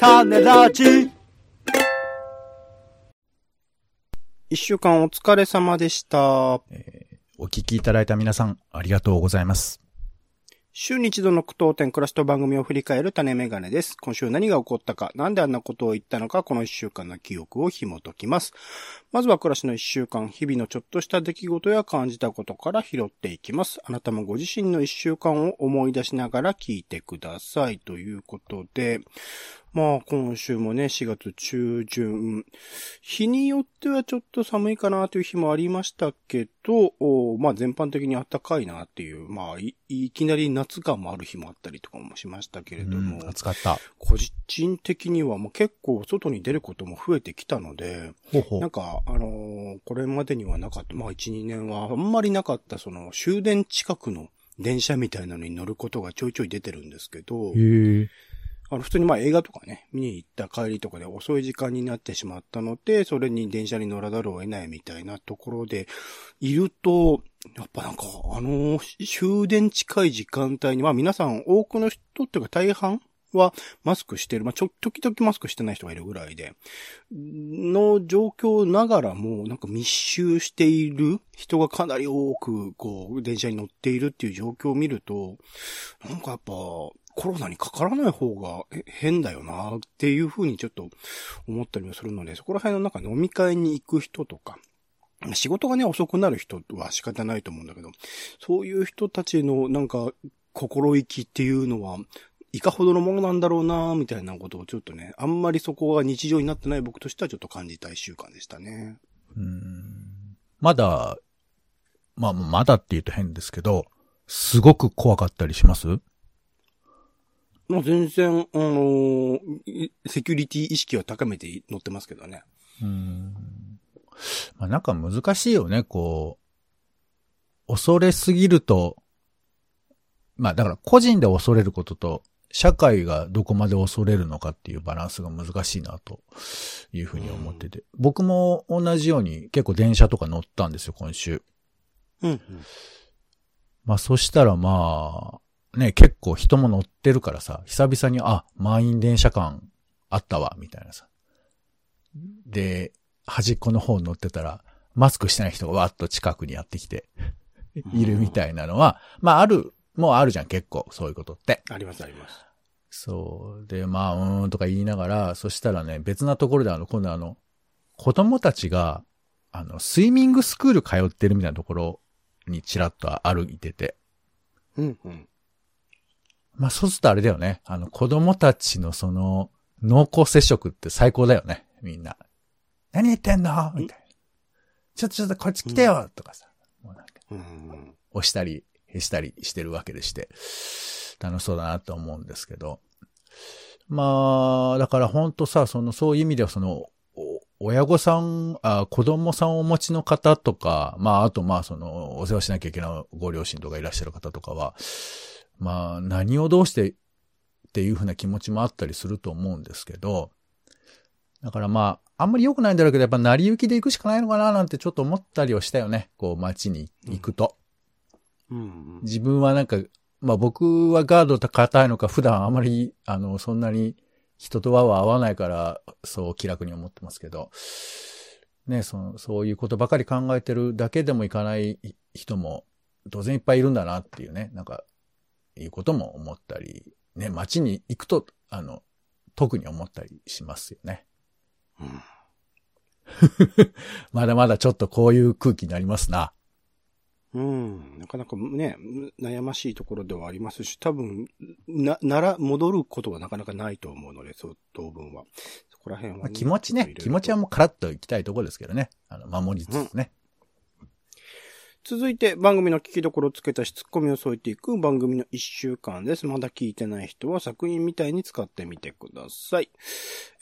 種ラジ一週間お疲れ様でした。お聞きいただいた皆さん、ありがとうございます。週に一度の苦闘点暮らしと番組を振り返る種メガネです。今週何が起こったか、なんであんなことを言ったのか、この一週間の記憶を紐解きます。まずは暮らしの一週間、日々のちょっとした出来事や感じたことから拾っていきます。あなたもご自身の一週間を思い出しながら聞いてください。ということで、まあ今週もね、4月中旬、日によってはちょっと寒いかなという日もありましたけど、おまあ全般的に暖かいなっていう、まあいいきなり夏感もある日もあったりとかもしましたけれども、うん、暑かった。個人的にはもう結構外に出ることも増えてきたので、ほうほうなんか、あのーこれまでにはなかった、まあ1、2年はあんまりなかった、その終電近くの電車みたいなのに乗ることがちょいちょい出てるんですけど。あの、普通にまあ映画とかね、見に行った帰りとかで遅い時間になってしまったので、それに電車に乗らざるを得ないみたいなところで、いると、やっぱなんか、あの、終電近い時間帯に、まあ皆さん多くの人っていうか大半はマスクしてる。まあちょ、時々マスクしてない人がいるぐらいで、の状況ながらも、なんか密集している人がかなり多く、こう、電車に乗っているっていう状況を見ると、なんかやっぱ、コロナにかからない方が変だよなっていうふうにちょっと思ったりもするので、そこら辺のなんか飲み会に行く人とか、仕事がね、遅くなる人は仕方ないと思うんだけど、そういう人たちのなんか心意気っていうのは、いかほどのものなんだろうなみたいなことをちょっとね、あんまりそこが日常になってない僕としてはちょっと感じた一週間でしたね。うんまだ、まあ、まだって言うと変ですけど、すごく怖かったりします？まあ全然、あのーいセキュリティ意識は高めて乗ってますけどね。うん。まあ、なんか難しいよね、こう。恐れすぎると、まあだから個人で恐れることと、社会がどこまで恐れるのかっていうバランスが難しいなというふうに思ってて。僕も同じように結構電車とか乗ったんですよ、今週。うん、うん。まあそしたらまあ、ね、結構人も乗ってるからさ、久々に、あ、満員電車感あったわ、みたいなさ。で、端っこの方乗ってたら、マスクしてない人がわっと近くにやってきて、いるみたいなのは、まあある、もうあるじゃん、結構、そういうことって。ありますあります。そう。で、まあ、うーんとか言いながら、そしたらね、別なところであの、今度あの、子供たちが、あの、スイミングスクール通ってるみたいなところにちらっと歩いてて、うん、うん。まあ、そうするとあれだよね。あの、子供たちのその、濃厚接触って最高だよね。みんな。何言ってんの？みたいな。ちょっとちょっとこっち来てよとかさ。もうなんか、うん。押したり、へしたりしてるわけでして。楽しそうだなと思うんですけど。まあ、だから本当さ、その、そういう意味ではその、親御さんあ、子供さんをお持ちの方とか、まあ、あとまあ、その、お世話しなきゃいけないご両親とかいらっしゃる方とかは、まあ、何をどうしてっていうふうな気持ちもあったりすると思うんですけど、だからまあ、あんまり良くないんだろうけど、やっぱ成り行きで行くしかないのかななんてちょっと思ったりはしたよね。こう、街に行くと。うん。自分はなんか、まあ僕はガード硬いのか、普段あまり、あの、そんなに人とは合わないから、そう気楽に思ってますけど、ね、その、そういうことばかり考えてるだけでもいかない人も、当然いっぱいいるんだなっていうね、なんか、いうことも思ったり、ね、街に行くと、あの、特に思ったりしますよね。うん まだまだちょっとこういう空気になりますな。うん。なかなかね、悩ましいところではありますし、多分、な、なら、戻ることはなかなかないと思うので、そう、当分は。そこら辺は、まあ、気持ちね、気持ちはもうカラッと行きたいところですけどね。あの、守りつつね。続いて番組の聞きどころをつけたし、ツッコミを添えていく番組の一週間です。まだ聞いてない人は作品みたいに使ってみてください。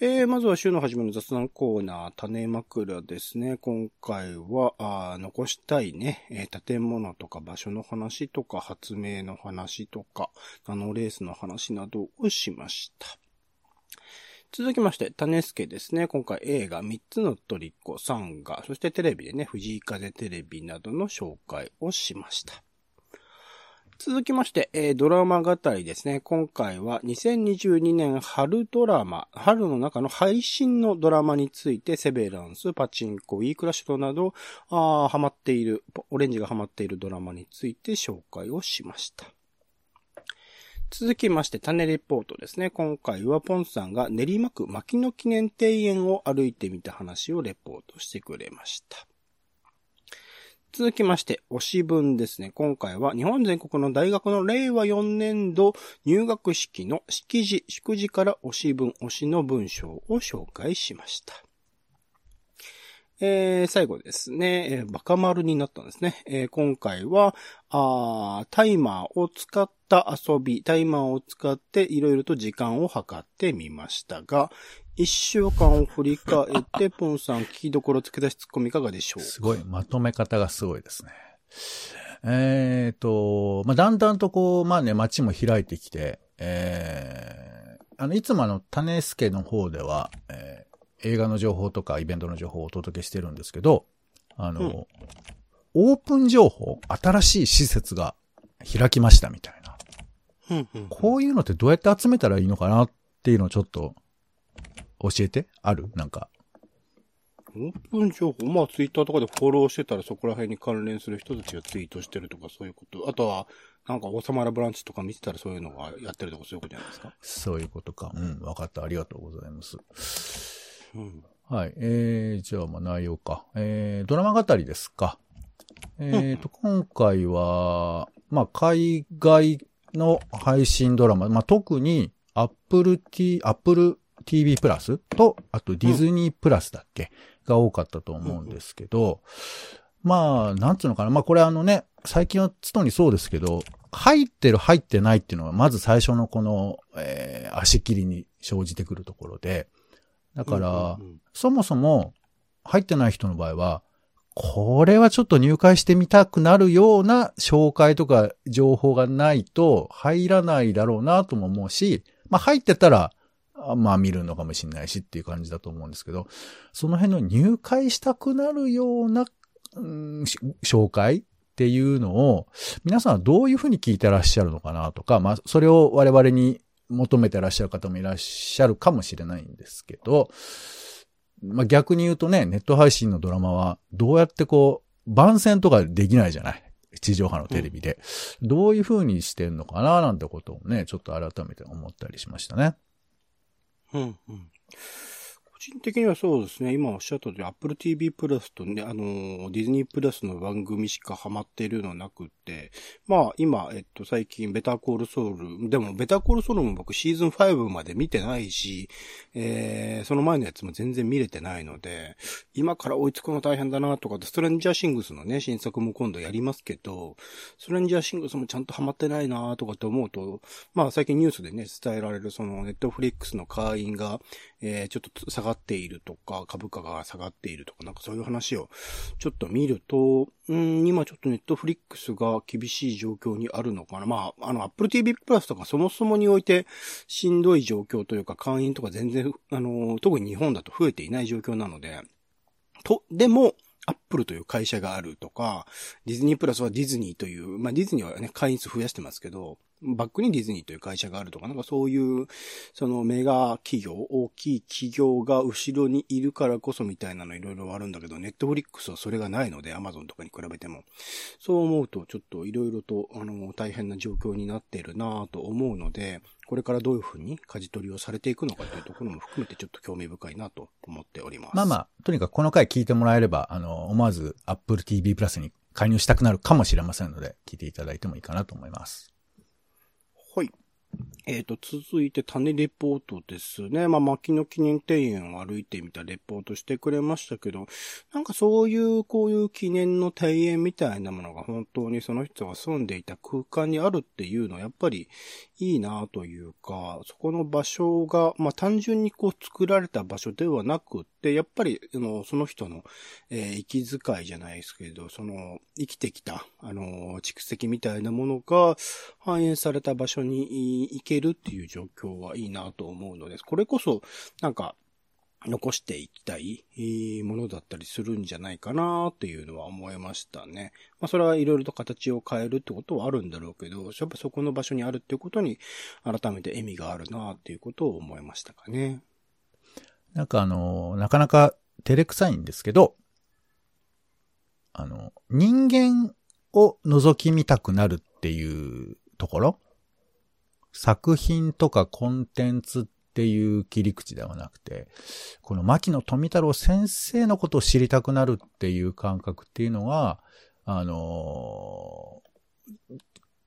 えー、まずは週の初めの雑談コーナー、種枕ですね。今回は、あ残したいね、えー建物とか場所の話とか、発明の話とか、ナノレースの話などをしました。続きまして、種助ですね。今回映画3つのトリコ、サンガ、そしてテレビでね、藤井風テレビなどの紹介をしました。続きまして、えードラマ語りですね。今回は2022年春ドラマ、春の中の配信のドラマについて、セベランス、パチンコ、ウィークラシュドなど、あハマっている、オレンジがハマっているドラマについて紹介をしました。続きまして、種レポートですね。今回はポンさんが練馬区牧野記念庭園を歩いてみた話をレポートしてくれました。続きまして、推し文ですね。今回は日本全国の大学の令和4年度入学式の式辞、祝辞から推し文、推しの文章を紹介しました。えー、最後ですね、えーバカ丸になったんですね。えー今回は、あータイマーを使った遊び、タイマーを使っていろいろと時間を計ってみましたが、一週間を振り返って、ポンさん聞きどころ付け出しツッコミいかがでしょうすごい、まとめ方がすごいですね。えっ、と、まあ、だんだんとこう、まあね、街も開いてきて、えー、あの、いつもあの、種助の方では、えー映画の情報とかイベントの情報をお届けしてるんですけど、あの、うんオープン情報、新しい施設が開きましたみたいな。うんうんこういうのってどうやって集めたらいいのかなっていうのをちょっと教えてある？なんか。オープン情報、まあツイッターとかでフォローしてたらそこら辺に関連する人たちがツイートしてるとかそういうこと。あとは、なんか、王様らブランチとか見てたらそういうのがやってるとかそういうことじゃないですか？そういうことか。うん、わかった。ありがとうございます。うん。はい。えー、じゃあ、まあ内容か。えー、ドラマ語りですか。えーと、今回は、まあ、海外の配信ドラマ、まあ、特に、Apple T、Apple TV プラスと、あとディズニープラスだっけ、が多かったと思うんですけど、まあ、なんつうのかな。まあ、これあのね、最近はつとにそうですけど、入ってる入ってないっていうのは、まず最初のこの、えー足切りに生じてくるところで、だから、うんうんそもそも入ってない人の場合は、これはちょっと入会してみたくなるような紹介とか情報がないと入らないだろうなとも思うし、まあ入ってたら、あまあ見るのかもしれないしっていう感じだと思うんですけど、その辺の入会したくなるような、うんし紹介っていうのを、皆さんはどういうふうに聞いてらっしゃるのかなとか、まあそれを我々に求めてらっしゃる方もいらっしゃるかもしれないんですけど、まあ、逆に言うとね、ネット配信のドラマは、どうやってこう、番宣とかできないじゃない？地上波のテレビで。どういう風にしてんのかななんてことをね、ちょっと改めて思ったりしましたね。うんうん。個人的にはそうですね、今おっしゃった通り、Apple TV プラスとね、あのー、ディズニープラスの番組しかハマっているのはなくまあ今、えっと、最近、ベターコールソウル、でも、ベターコールソウルも僕シーズン5まで見てないし、えー、その前のやつも全然見れてないので、今から追いつくの大変だなとか、ストレンジャーシングスのね、新作も今度やりますけど、ストレンジャーシングスもちゃんとハマってないなとかって思うと、まあ最近ニュースでね、伝えられるそのネットフリックスの会員が、えーちょっと下がっているとか、株価が下がっているとか、なんかそういう話をちょっと見ると、うん、今ちょっとネットフリックスが厳しい状況にあるのかな。まあ、あの、Apple TV プラスとかそもそもにおいてしんどい状況というか、会員とか全然、あの、特に日本だと増えていない状況なので、と、でも、アップルという会社があるとか、ディズニープラスはディズニーという、まあディズニーはね、会員数増やしてますけど、バックにディズニーという会社があるとか、なんかそういう、そのメガ企業、大きい企業が後ろにいるからこそみたいなのいろいろあるんだけど、ネットフリックスはそれがないので、アマゾンとかに比べても。そう思うと、ちょっといろいろと、あの、大変な状況になっているなぁと思うので、これからどういうふうに舵取りをされていくのかというところも含めてちょっと興味深いなと思っております。まあまあ、とにかくこの回聞いてもらえれば、あの、思わず Apple TV プラスに加入したくなるかもしれませんので、聞いていただいてもいいかなと思います。はい。えっ、と、続いて種レポートですね。まあ、牧野記念庭園を歩いてみたレポートしてくれましたけど、なんかそういう、こういう記念の庭園みたいなものが本当にその人が住んでいた空間にあるっていうのはやっぱりいいなというか、そこの場所が、まあ、単純にこう作られた場所ではなくって、やっぱり、あの、その人の、えー息遣いじゃないですけど、その、生きてきた、あの、蓄積みたいなものが反映された場所に行けるっていう状況はいいなと思うのです。これこそ、なんか、残していきたいものだったりするんじゃないかなっていうのは思いましたね。まあそれはいろいろと形を変えるってことはあるんだろうけど、やっぱそこの場所にあるっていうことに改めて意味があるなっていうことを思いましたかね。なんかあの、なかなか照れくさいんですけど、あの、人間を覗き見たくなるっていうところ？作品とかコンテンツっていう切り口ではなくて、この牧野富太郎先生のことを知りたくなるっていう感覚っていうのは、あのー、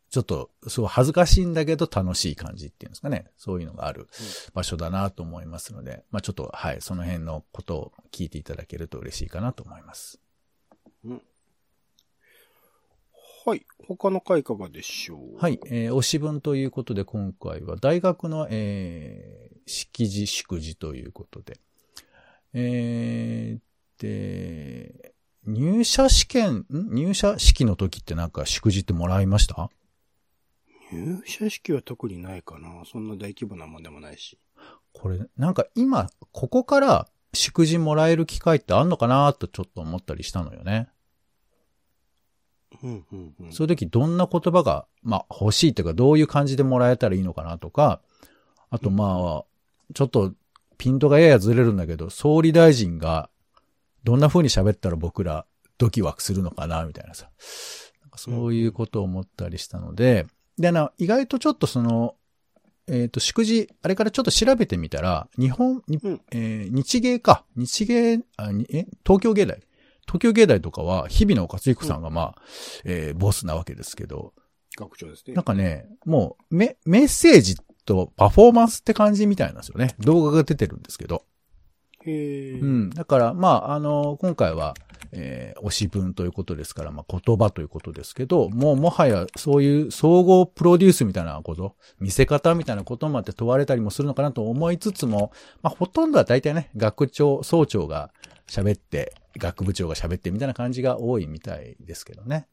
ちょっと、そう恥ずかしいんだけど楽しい感じっていうんですかね。そういうのがある場所だなと思いますので、まあちょっと、はい、その辺のことを聞いていただけると嬉しいかなと思います。うん。はい。他の回いかがでしょうはい。えー、推し文ということで今回は大学の、えー、式辞祝辞ということで。えー、で、入社試験、ん？入社式の時ってなんか祝辞ってもらいました？入社式は特にないかな。そんな大規模なもんでもないし。これ、なんか今、ここから祝辞もらえる機会ってあんのかなとちょっと思ったりしたのよね。うんうんうん、そういう時どんな言葉が、まあ欲しいというかどういう感じでもらえたらいいのかなとか、あとまあ、ちょっとピントがややずれるんだけど、総理大臣がどんな風に喋ったら僕らドキワクするのかなみたいなさ。そういうことを思ったりしたので、で、な、意外とちょっとその、えっ、ー、と、祝辞、あれからちょっと調べてみたら、日本、にえー、日芸か。日芸、あ、え、東京芸大東京芸大とかは、日々の勝彦さんがまあ、うん、えー、ボスなわけですけど、学長ですね。なんかね、もう、メ、メッセージとパフォーマンスって感じみたいなんですよね。動画が出てるんですけど。へうん。だから、まあ、あの、今回は、えー、推し文ということですから、まあ、言葉ということですけど、もうもはやそういう総合プロデュースみたいなこと、見せ方みたいなことまで問われたりもするのかなと思いつつも、まあ、ほとんどは大体ね、学長、総長が喋って、学部長が喋ってみたいな感じが多いみたいですけどね。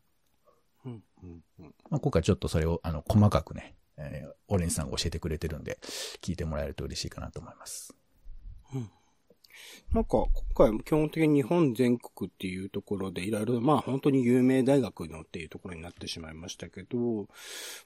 うんうんうんまあ、今回ちょっとそれを、あの、細かくね、えー、オレンジさんが教えてくれてるんで、聞いてもらえると嬉しいかなと思います。うんなんか、今回基本的に日本全国っていうところでいろいろ、まあ本当に有名大学のっていうところになってしまいましたけど、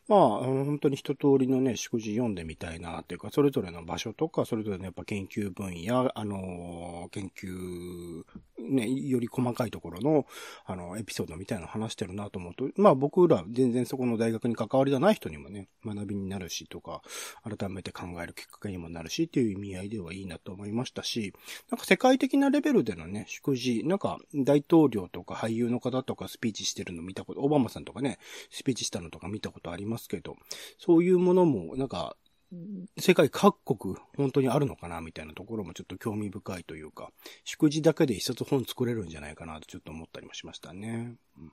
まあ本当に一通りのね、祝辞読んでみたいなっていうか、それぞれの場所とか、それぞれのやっぱ研究分野、あの、研究、ね、より細かいところの、あの、エピソードみたいなの話してるなと思うと、まあ僕ら全然そこの大学に関わりがない人にもね、学びになるしとか、改めて考えるきっかけにもなるしっていう意味合いではいいなと思いましたし、なんか世界的なレベルでのね、祝辞、なんか大統領とか俳優の方とかスピーチしてるの見たこと、オバマさんとかね、スピーチしたのとか見たことありますけど、そういうものもなんか、世界各国本当にあるのかなみたいなところもちょっと興味深いというか、祝辞だけで一冊本作れるんじゃないかなとちょっと思ったりもしましたね。うん、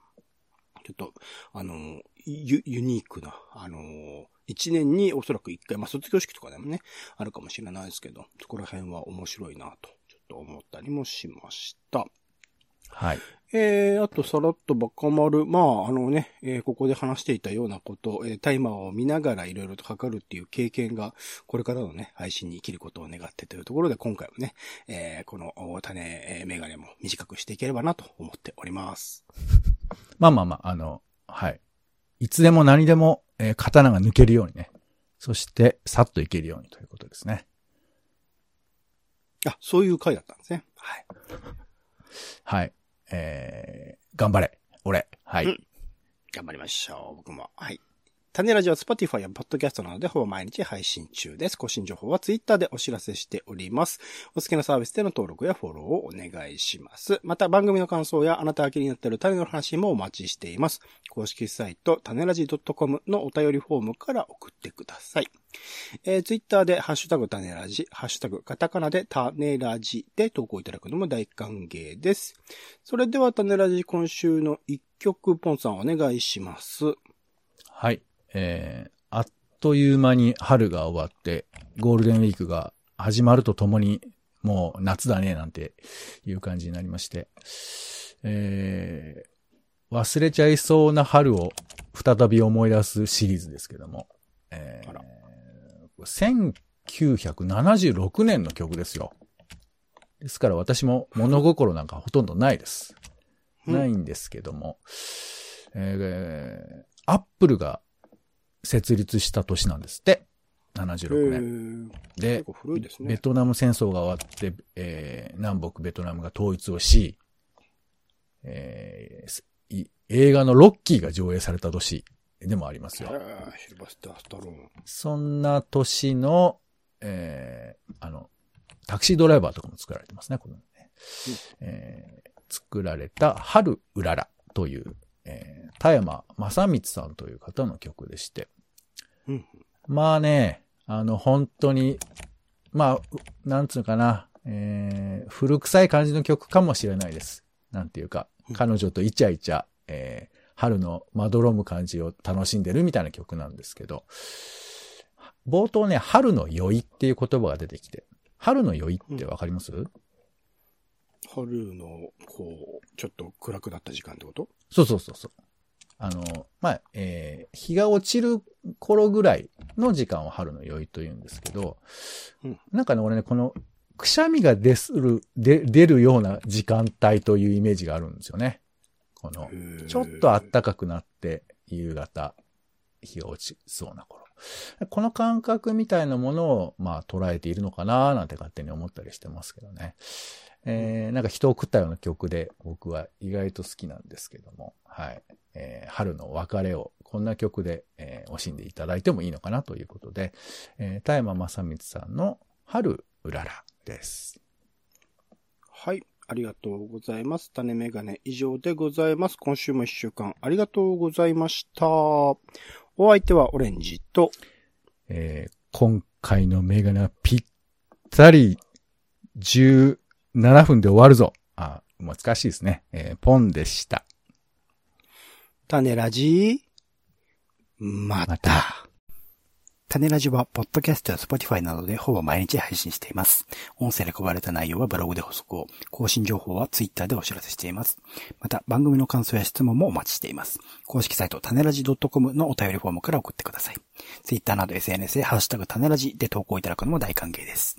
ちょっと、あの、ユユニークな、あの、一年におそらく一回、まあ卒業式とかでもね、あるかもしれないですけど、そこら辺は面白いなとと思ったりもしました。はい。えー、あと、さらっとバカ丸。まあ、あのね、えー、ここで話していたようなこと、えー、タイマーを見ながらいろいろと測るっていう経験が、これからのね、配信に生きることを願ってというところで、今回もね、えー、この種、えー、メガネも短くしていければなと思っております。まあまあまあ、あの、はい。いつでも何でも、えー、刀が抜けるようにね。そして、さっといけるようにということですね。あ、そういう回だったんですね。はい。はい。えー、頑張れ。俺。はい、うん。頑張りましょう。僕も。はい。種ラジオは Spotify や Podcast などでほぼ毎日配信中です。更新情報は Twitter でお知らせしております。お好きなサービスでの登録やフォローをお願いします。また番組の感想やあなたが気になっている種の話もお待ちしています。公式サイト、種ラジ .com のお便りフォームから送ってください。えー、Twitter でハッシュタグ種ラジ、ハッシュタグカタカナで種ラジで投稿いただくのも大歓迎です。それでは種ラジ今週の一曲ポンさんお願いします。はい。えー、あっという間に春が終わって、ゴールデンウィークが始まるとともに、もう夏だね、なんていう感じになりまして、えー、忘れちゃいそうな春を再び思い出すシリーズですけども、えー、1976年の曲ですよ。ですから私も物心なんかほとんどないです。うん。ないんですけども、えー、アップルが設立した年なんですって。76年。えでねベトナム戦争が終わって、えー南北ベトナムが統一をし、えー映画のロッキーが上映された年でもありますよ。そんな年の、えーあの、タクシードライバーとかも作られてますね、このね。えー作られた春うららという、えー田山正光さんという方の曲でして。うん。まあね、あの、本当に、まあ、うなんつうのかな、えー古臭い感じの曲かもしれないです。なんていうかう、ん。彼女とイチャイチャ、えー春のまどろむ感じを楽しんでるみたいな曲なんですけど、冒頭ね、春の酔いっていう言葉が出てきて、春の酔いってわかります、春の、こう、ちょっと暗くなった時間ってこと？そうそうそうそう。あの、まあ、えー日が落ちる頃ぐらいの時間を春の酔いと言うんですけど、うんなんかね、俺ね、この、くしゃみが出する、で、出るような時間帯というイメージがあるんですよね。この、ちょっと暖かくなって、夕方、日が落ちそうな頃。この感覚みたいなものを、まあ、捉えているのかななんて勝手に思ったりしてますけどね。えー、なんか人を食ったような曲で、僕は意外と好きなんですけども、はい。えー春の別れを、こんな曲で、えー惜しんでいただいてもいいのかなということで、えー、田山正光さんの春うららです。はい。ありがとうございます。種メガネ以上でございます。今週も一週間ありがとうございました。お相手はオレンジと、えー今回のメガネはぴったり17分で終わるぞ。あ、難しいですね。えーポンでした。種ラジ？ままた。た。種ラジは、ポッドキャストや Spotify などでほぼ毎日配信しています。音声で配られた内容はブログで補足を、更新情報は Twitter でお知らせしています。また、番組の感想や質問もお待ちしています。公式サイト、種ラジ .com のお便りフォームから送ってください。Twitter など SNS でハッシュタグ種ラジで投稿いただくのも大歓迎です。